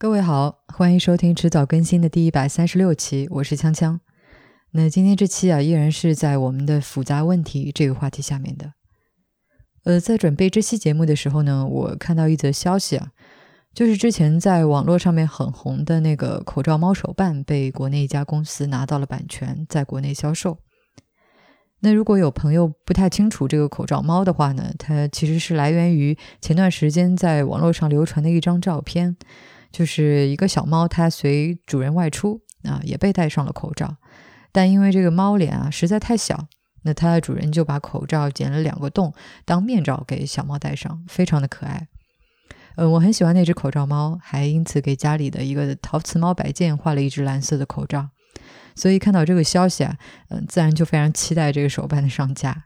各位好，欢迎收听迟早更新的第一百三十六期，我是锵锵。那今天这期啊，依然是在我们的复杂问题这个话题下面的。呃，在准备这期节目的时候呢，我看到一则消息啊，就是之前在网络上面很红的那个口罩猫手办被国内一家公司拿到了版权，在国内销售。那如果有朋友不太清楚这个口罩猫的话呢，它其实是来源于前段时间在网络上流传的一张照片。就是一个小猫，它随主人外出啊，也被戴上了口罩。但因为这个猫脸啊实在太小，那它的主人就把口罩剪了两个洞当面罩给小猫戴上，非常的可爱。嗯，我很喜欢那只口罩猫，还因此给家里的一个陶瓷猫摆件画了一只蓝色的口罩。所以看到这个消息啊，嗯，自然就非常期待这个手办的上架。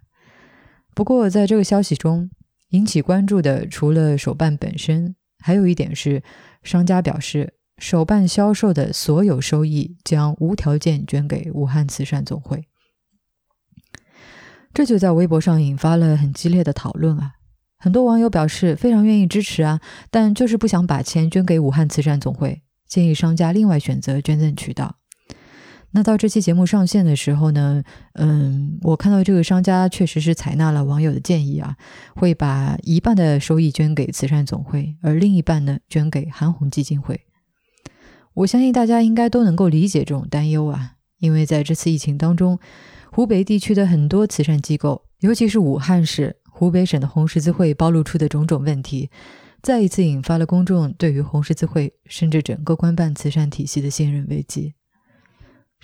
不过在这个消息中引起关注的，除了手办本身，还有一点是。商家表示，手办销售的所有收益将无条件捐给武汉慈善总会。这就在微博上引发了很激烈的讨论啊！很多网友表示非常愿意支持啊，但就是不想把钱捐给武汉慈善总会，建议商家另外选择捐赠渠道。那到这期节目上线的时候呢，嗯，我看到这个商家确实是采纳了网友的建议啊，会把一半的收益捐给慈善总会，而另一半呢捐给韩红基金会。我相信大家应该都能够理解这种担忧啊，因为在这次疫情当中，湖北地区的很多慈善机构，尤其是武汉市、湖北省的红十字会暴露出的种种问题，再一次引发了公众对于红十字会甚至整个官办慈善体系的信任危机。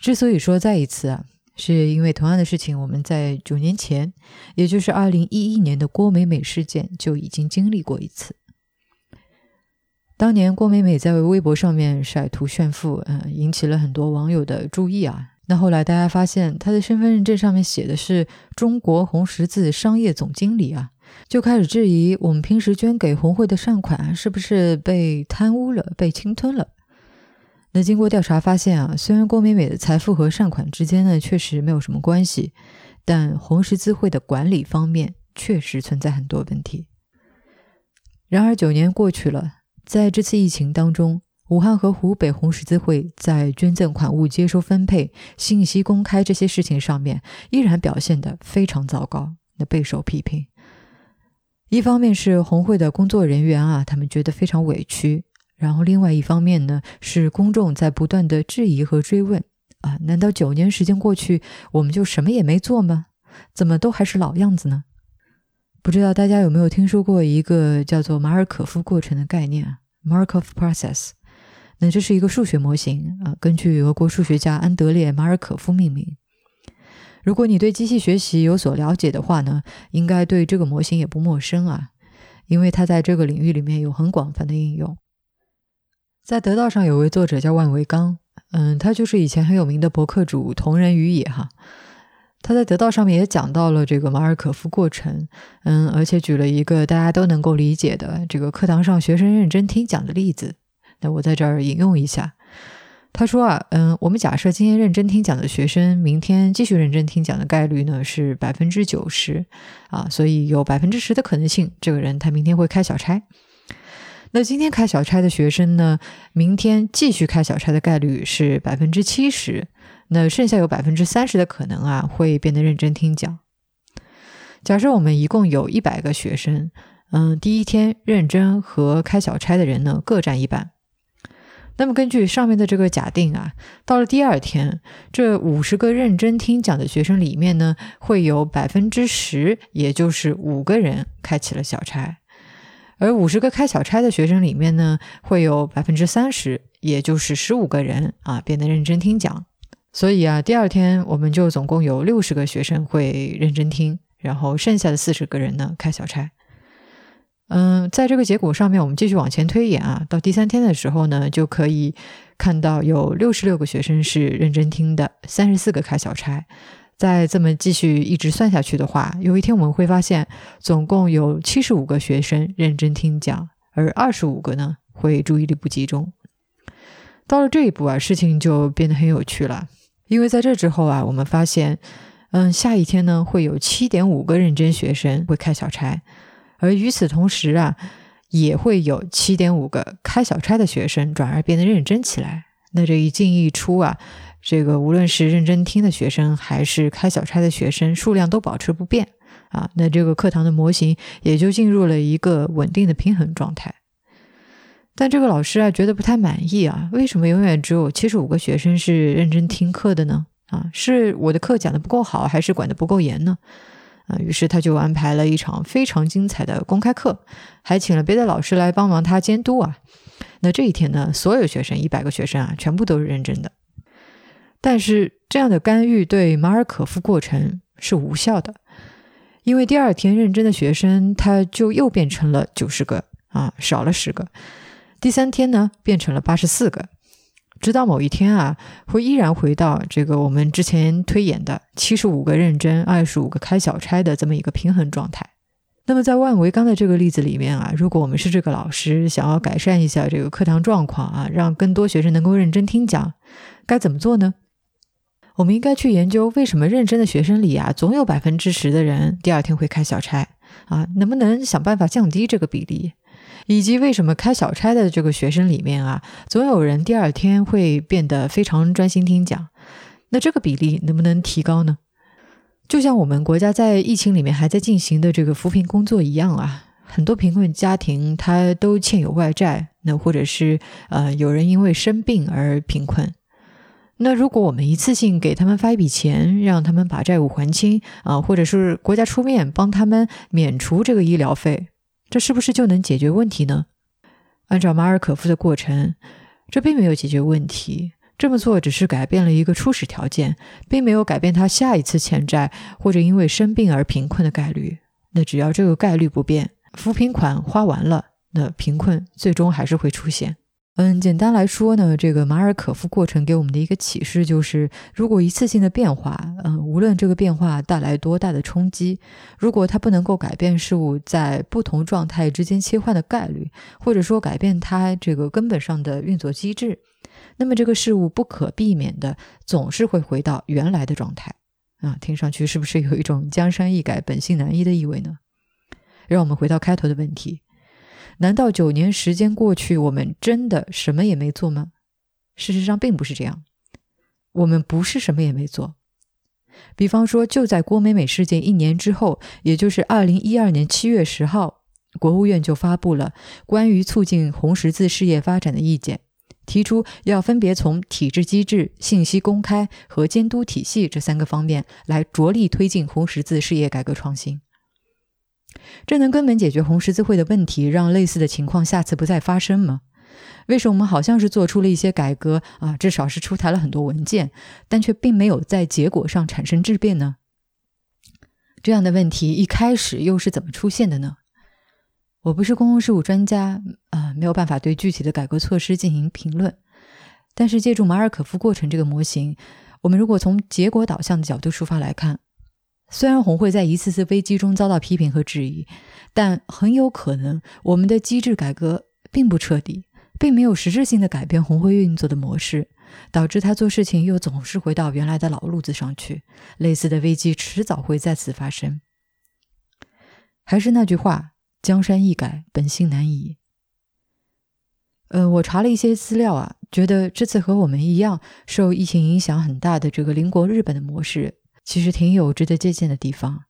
之所以说再一次啊，是因为同样的事情，我们在九年前，也就是二零一一年的郭美美事件就已经经历过一次。当年郭美美在微博上面晒图炫富，嗯，引起了很多网友的注意啊。那后来大家发现她的身份认证上面写的是中国红十字商业总经理啊，就开始质疑我们平时捐给红会的善款是不是被贪污了、被侵吞了。那经过调查发现啊，虽然郭美美的财富和善款之间呢确实没有什么关系，但红十字会的管理方面确实存在很多问题。然而九年过去了，在这次疫情当中，武汉和湖北红十字会在捐赠款物接收分配、信息公开这些事情上面依然表现得非常糟糕，那备受批评。一方面是红会的工作人员啊，他们觉得非常委屈。然后，另外一方面呢，是公众在不断的质疑和追问啊，难道九年时间过去，我们就什么也没做吗？怎么都还是老样子呢？不知道大家有没有听说过一个叫做马尔可夫过程的概念？Markov process。那这是一个数学模型啊，根据俄国数学家安德烈·马尔可夫命名。如果你对机器学习有所了解的话呢，应该对这个模型也不陌生啊，因为它在这个领域里面有很广泛的应用。在得道上有位作者叫万维刚，嗯，他就是以前很有名的博客主同人于野哈。他在得道上面也讲到了这个马尔可夫过程，嗯，而且举了一个大家都能够理解的这个课堂上学生认真听讲的例子。那我在这儿引用一下，他说啊，嗯，我们假设今天认真听讲的学生，明天继续认真听讲的概率呢是百分之九十啊，所以有百分之十的可能性，这个人他明天会开小差。那今天开小差的学生呢？明天继续开小差的概率是百分之七十，那剩下有百分之三十的可能啊，会变得认真听讲。假设我们一共有一百个学生，嗯，第一天认真和开小差的人呢各占一半。那么根据上面的这个假定啊，到了第二天，这五十个认真听讲的学生里面呢，会有百分之十，也就是五个人开启了小差。而五十个开小差的学生里面呢，会有百分之三十，也就是十五个人啊，变得认真听讲。所以啊，第二天我们就总共有六十个学生会认真听，然后剩下的四十个人呢开小差。嗯，在这个结果上面，我们继续往前推演啊，到第三天的时候呢，就可以看到有六十六个学生是认真听的，三十四个开小差。再这么继续一直算下去的话，有一天我们会发现，总共有七十五个学生认真听讲，而二十五个呢会注意力不集中。到了这一步啊，事情就变得很有趣了，因为在这之后啊，我们发现，嗯，下一天呢会有七点五个认真学生会开小差，而与此同时啊，也会有七点五个开小差的学生转而变得认真起来。那这一进一出啊，这个无论是认真听的学生还是开小差的学生数量都保持不变啊。那这个课堂的模型也就进入了一个稳定的平衡状态。但这个老师啊觉得不太满意啊，为什么永远只有七十五个学生是认真听课的呢？啊，是我的课讲的不够好，还是管的不够严呢？啊，于是他就安排了一场非常精彩的公开课，还请了别的老师来帮忙他监督啊。那这一天呢，所有学生一百个学生啊，全部都是认真的。但是这样的干预对马尔可夫过程是无效的，因为第二天认真的学生他就又变成了九十个啊，少了十个。第三天呢，变成了八十四个。直到某一天啊，会依然回到这个我们之前推演的七十五个认真、二十五个开小差的这么一个平衡状态。那么在万维钢的这个例子里面啊，如果我们是这个老师，想要改善一下这个课堂状况啊，让更多学生能够认真听讲，该怎么做呢？我们应该去研究为什么认真的学生里啊，总有百分之十的人第二天会开小差啊，能不能想办法降低这个比例？以及为什么开小差的这个学生里面啊，总有人第二天会变得非常专心听讲？那这个比例能不能提高呢？就像我们国家在疫情里面还在进行的这个扶贫工作一样啊，很多贫困家庭他都欠有外债，那或者是呃有人因为生病而贫困。那如果我们一次性给他们发一笔钱，让他们把债务还清啊，或者是国家出面帮他们免除这个医疗费。这是不是就能解决问题呢？按照马尔可夫的过程，这并没有解决问题。这么做只是改变了一个初始条件，并没有改变他下一次欠债或者因为生病而贫困的概率。那只要这个概率不变，扶贫款花完了，那贫困最终还是会出现。嗯，简单来说呢，这个马尔可夫过程给我们的一个启示就是，如果一次性的变化，嗯，无论这个变化带来多大的冲击，如果它不能够改变事物在不同状态之间切换的概率，或者说改变它这个根本上的运作机制，那么这个事物不可避免的总是会回到原来的状态。啊，听上去是不是有一种江山易改，本性难移的意味呢？让我们回到开头的问题。难道九年时间过去，我们真的什么也没做吗？事实上并不是这样，我们不是什么也没做。比方说，就在郭美美事件一年之后，也就是二零一二年七月十号，国务院就发布了关于促进红十字事业发展的意见，提出要分别从体制机制、信息公开和监督体系这三个方面来着力推进红十字事业改革创新。这能根本解决红十字会的问题，让类似的情况下次不再发生吗？为什么我们好像是做出了一些改革啊，至少是出台了很多文件，但却并没有在结果上产生质变呢？这样的问题一开始又是怎么出现的呢？我不是公共事务专家啊，没有办法对具体的改革措施进行评论。但是借助马尔可夫过程这个模型，我们如果从结果导向的角度出发来看。虽然红会在一次次危机中遭到批评和质疑，但很有可能我们的机制改革并不彻底，并没有实质性的改变红会运作的模式，导致他做事情又总是回到原来的老路子上去。类似的危机迟早会再次发生。还是那句话，江山易改，本性难移。呃，我查了一些资料啊，觉得这次和我们一样受疫情影响很大的这个邻国日本的模式。其实挺有值得借鉴的地方。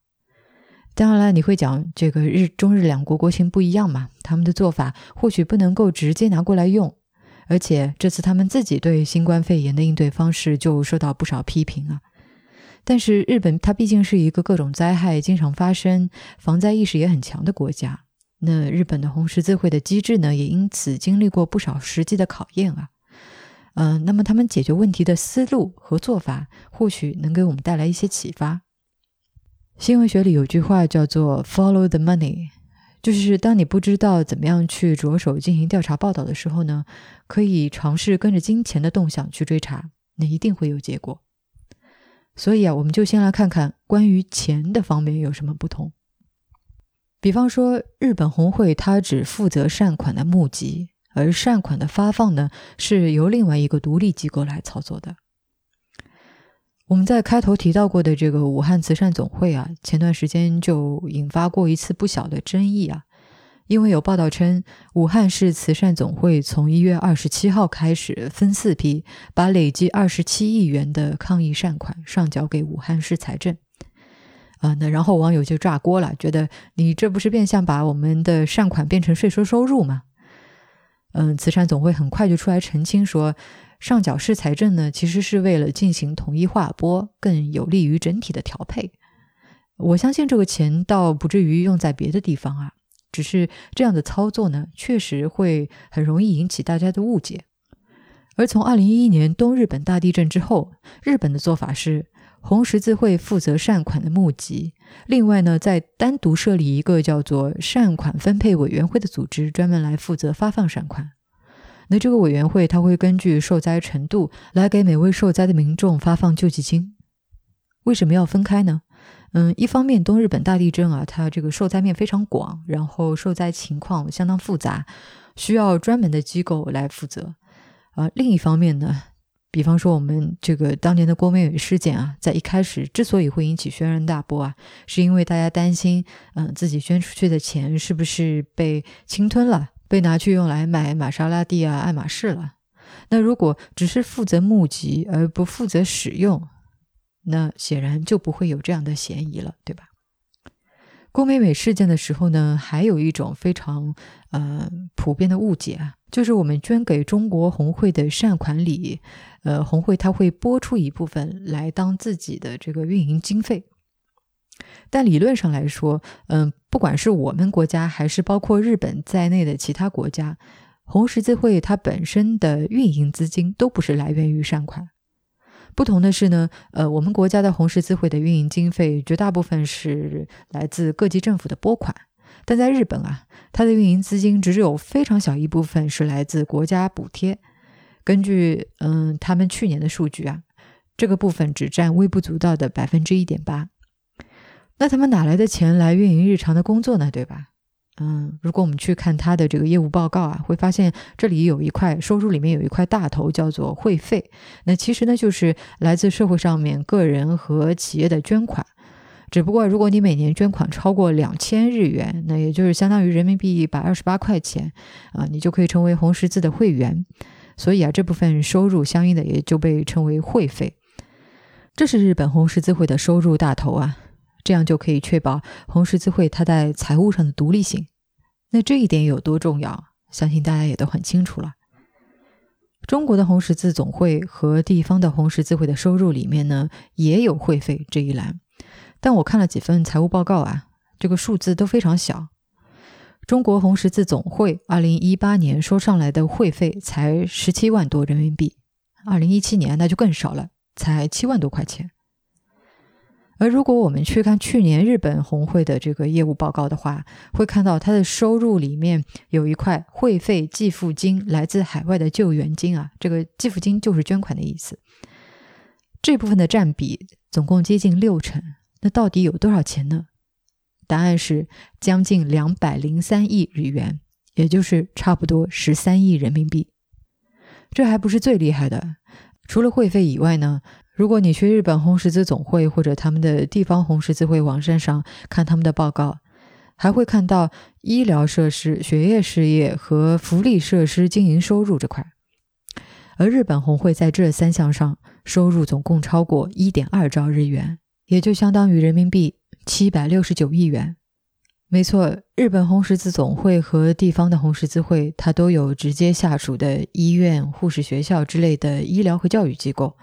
当然了，你会讲这个日中日两国国情不一样嘛？他们的做法或许不能够直接拿过来用，而且这次他们自己对新冠肺炎的应对方式就受到不少批评啊。但是日本它毕竟是一个各种灾害经常发生、防灾意识也很强的国家，那日本的红十字会的机制呢，也因此经历过不少实际的考验啊。嗯，那么他们解决问题的思路和做法，或许能给我们带来一些启发。新闻学里有句话叫做 “follow the money”，就是当你不知道怎么样去着手进行调查报道的时候呢，可以尝试跟着金钱的动向去追查，那一定会有结果。所以啊，我们就先来看看关于钱的方面有什么不同。比方说，日本红会它只负责善款的募集。而善款的发放呢，是由另外一个独立机构来操作的。我们在开头提到过的这个武汉慈善总会啊，前段时间就引发过一次不小的争议啊，因为有报道称，武汉市慈善总会从一月二十七号开始分四批，把累计二十七亿元的抗疫善款上缴给武汉市财政。啊，那然后网友就炸锅了，觉得你这不是变相把我们的善款变成税收收入吗？嗯，慈善总会很快就出来澄清说，上缴市财政呢，其实是为了进行统一划拨，更有利于整体的调配。我相信这个钱倒不至于用在别的地方啊，只是这样的操作呢，确实会很容易引起大家的误解。而从二零一一年东日本大地震之后，日本的做法是。红十字会负责善款的募集，另外呢，再单独设立一个叫做善款分配委员会的组织，专门来负责发放善款。那这个委员会，它会根据受灾程度来给每位受灾的民众发放救济金。为什么要分开呢？嗯，一方面东日本大地震啊，它这个受灾面非常广，然后受灾情况相当复杂，需要专门的机构来负责。啊，另一方面呢？比方说，我们这个当年的郭美美事件啊，在一开始之所以会引起轩然大波啊，是因为大家担心，嗯，自己捐出去的钱是不是被侵吞了，被拿去用来买玛莎拉蒂啊、爱马仕了。那如果只是负责募集而不负责使用，那显然就不会有这样的嫌疑了，对吧？郭美美事件的时候呢，还有一种非常呃普遍的误解啊。就是我们捐给中国红会的善款里，呃，红会它会拨出一部分来当自己的这个运营经费。但理论上来说，嗯，不管是我们国家还是包括日本在内的其他国家，红十字会它本身的运营资金都不是来源于善款。不同的是呢，呃，我们国家的红十字会的运营经费绝大部分是来自各级政府的拨款。但在日本啊，它的运营资金只有非常小一部分是来自国家补贴。根据嗯他们去年的数据啊，这个部分只占微不足道的百分之一点八。那他们哪来的钱来运营日常的工作呢？对吧？嗯，如果我们去看他的这个业务报告啊，会发现这里有一块收入里面有一块大头叫做会费。那其实呢，就是来自社会上面个人和企业的捐款。只不过，如果你每年捐款超过两千日元，那也就是相当于人民币一百二十八块钱啊，你就可以成为红十字的会员。所以啊，这部分收入相应的也就被称为会费。这是日本红十字会的收入大头啊，这样就可以确保红十字会它在财务上的独立性。那这一点有多重要？相信大家也都很清楚了。中国的红十字总会和地方的红十字会的收入里面呢，也有会费这一栏。但我看了几份财务报告啊，这个数字都非常小。中国红十字总会二零一八年收上来的会费才十七万多人民币，二零一七年那就更少了，才七万多块钱。而如果我们去看去年日本红会的这个业务报告的话，会看到它的收入里面有一块会费寄付金，来自海外的救援金啊，这个寄付金就是捐款的意思。这部分的占比总共接近六成。那到底有多少钱呢？答案是将近两百零三亿日元，也就是差不多十三亿人民币。这还不是最厉害的，除了会费以外呢，如果你去日本红十字总会或者他们的地方红十字会网站上看他们的报告，还会看到医疗设施、学业事业和福利设施经营收入这块。而日本红会在这三项上收入总共超过一点二兆日元。也就相当于人民币七百六十九亿元。没错，日本红十字总会和地方的红十字会，它都有直接下属的医院、护士学校之类的医疗和教育机构，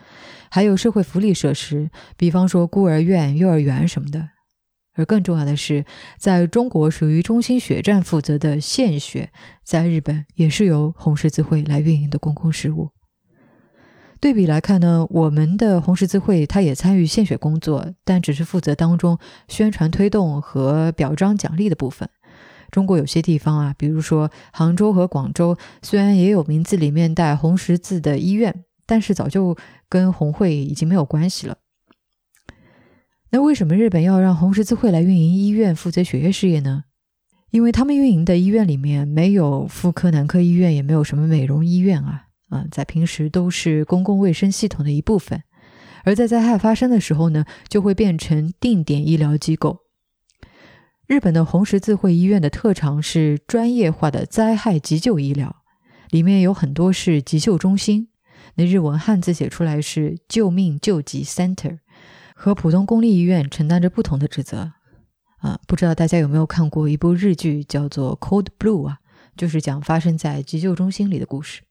还有社会福利设施，比方说孤儿院、幼儿园什么的。而更重要的是，在中国属于中心血站负责的献血，在日本也是由红十字会来运营的公共事务。对比来看呢，我们的红十字会它也参与献血工作，但只是负责当中宣传推动和表彰奖励的部分。中国有些地方啊，比如说杭州和广州，虽然也有名字里面带红十字的医院，但是早就跟红会已经没有关系了。那为什么日本要让红十字会来运营医院，负责血液事业呢？因为他们运营的医院里面没有妇科、男科医院，也没有什么美容医院啊。啊，在平时都是公共卫生系统的一部分，而在灾害发生的时候呢，就会变成定点医疗机构。日本的红十字会医院的特长是专业化的灾害急救医疗，里面有很多是急救中心。那日文汉字写出来是“救命救急 Center”，和普通公立医院承担着不同的职责。啊，不知道大家有没有看过一部日剧，叫做《Cold Blue》啊，就是讲发生在急救中心里的故事。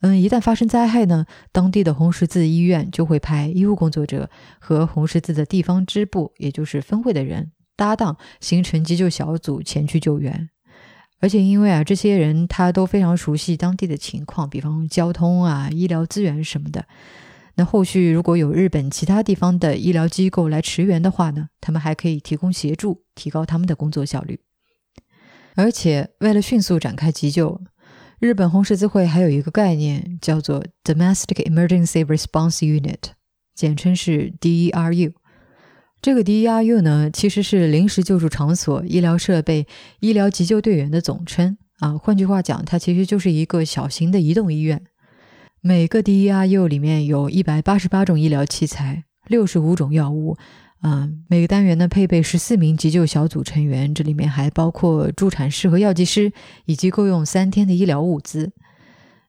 嗯，一旦发生灾害呢，当地的红十字医院就会派医务工作者和红十字的地方支部，也就是分会的人。搭档形成急救小组前去救援，而且因为啊，这些人他都非常熟悉当地的情况，比方交通啊、医疗资源什么的。那后续如果有日本其他地方的医疗机构来驰援的话呢，他们还可以提供协助，提高他们的工作效率。而且为了迅速展开急救，日本红十字会还有一个概念叫做 Domestic Emergency Response Unit，简称是 DERU。这个 DERU 呢，其实是临时救助场所、医疗设备、医疗急救队员的总称啊。换句话讲，它其实就是一个小型的移动医院。每个 DERU 里面有一百八十八种医疗器材、六十五种药物啊。每个单元呢，配备十四名急救小组成员，这里面还包括助产士和药剂师，以及够用三天的医疗物资。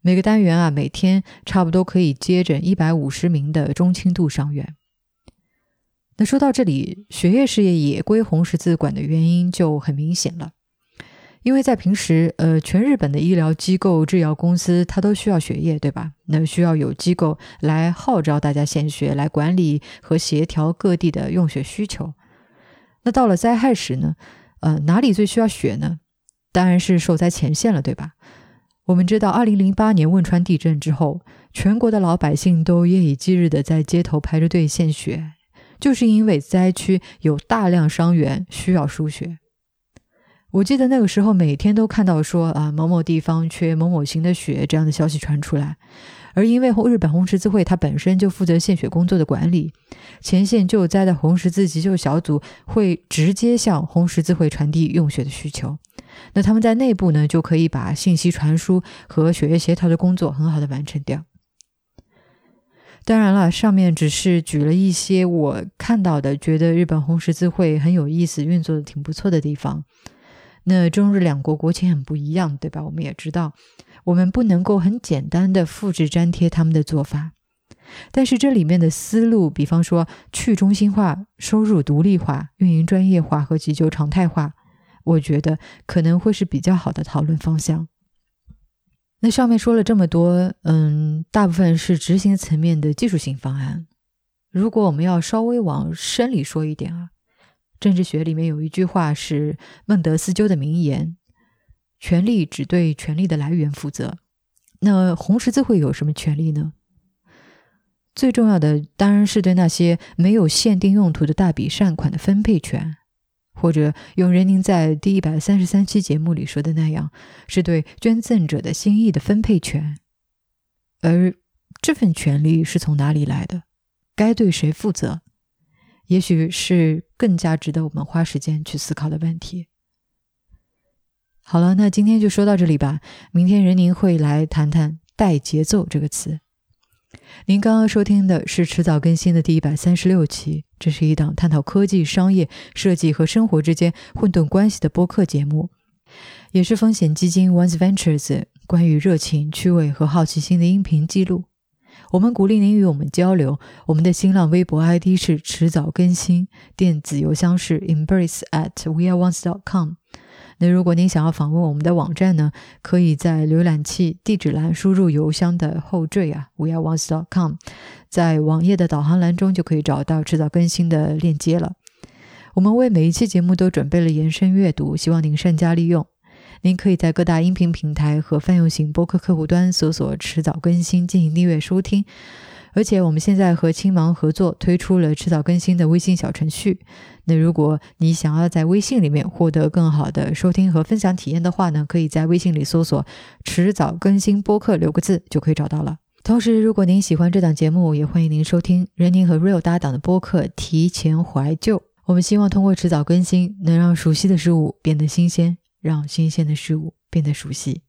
每个单元啊，每天差不多可以接诊一百五十名的中轻度伤员。那说到这里，血液事业也归红十字管的原因就很明显了，因为在平时，呃，全日本的医疗机构、制药公司，它都需要血液，对吧？那需要有机构来号召大家献血，来管理和协调各地的用血需求。那到了灾害时呢？呃，哪里最需要血呢？当然是受灾前线了，对吧？我们知道，二零零八年汶川地震之后，全国的老百姓都夜以继日的在街头排着队献血。就是因为灾区有大量伤员需要输血，我记得那个时候每天都看到说啊某某地方缺某某型的血这样的消息传出来，而因为日本红十字会它本身就负责献血工作的管理，前线救灾的红十字急救小组会直接向红十字会传递用血的需求，那他们在内部呢就可以把信息传输和血液协调的工作很好的完成掉。当然了，上面只是举了一些我看到的，觉得日本红十字会很有意思、运作的挺不错的地方。那中日两国国情很不一样，对吧？我们也知道，我们不能够很简单的复制粘贴他们的做法。但是这里面的思路，比方说去中心化、收入独立化、运营专业化和急救常态化，我觉得可能会是比较好的讨论方向。那上面说了这么多，嗯，大部分是执行层面的技术性方案。如果我们要稍微往深里说一点啊，政治学里面有一句话是孟德斯鸠的名言：“权力只对权力的来源负责。”那红十字会有什么权利呢？最重要的当然是对那些没有限定用途的大笔善款的分配权。或者用任宁在第一百三十三期节目里说的那样，是对捐赠者的心意的分配权。而这份权利是从哪里来的？该对谁负责？也许是更加值得我们花时间去思考的问题。好了，那今天就说到这里吧。明天任宁会来谈谈“带节奏”这个词。您刚刚收听的是迟早更新的第一百三十六期，这是一档探讨科技、商业、设计和生活之间混沌关系的播客节目，也是风险基金 One's Ventures 关于热情、趣味和好奇心的音频记录。我们鼓励您与我们交流，我们的新浪微博 ID 是迟早更新，电子邮箱是 embrace at weareones.com。那如果您想要访问我们的网站呢，可以在浏览器地址栏输入邮箱的后缀啊，weareones.com，在网页的导航栏中就可以找到迟早更新的链接了。我们为每一期节目都准备了延伸阅读，希望您善加利用。您可以在各大音频平台和泛用型播客客户端搜索“迟早更新”进行订阅收听。而且我们现在和青芒合作推出了迟早更新的微信小程序。那如果你想要在微信里面获得更好的收听和分享体验的话呢，可以在微信里搜索“迟早更新播客”六个字就可以找到了。同时，如果您喜欢这档节目，也欢迎您收听任宁和 Real 搭档的播客《提前怀旧》。我们希望通过迟早更新，能让熟悉的事物变得新鲜，让新鲜的事物变得熟悉。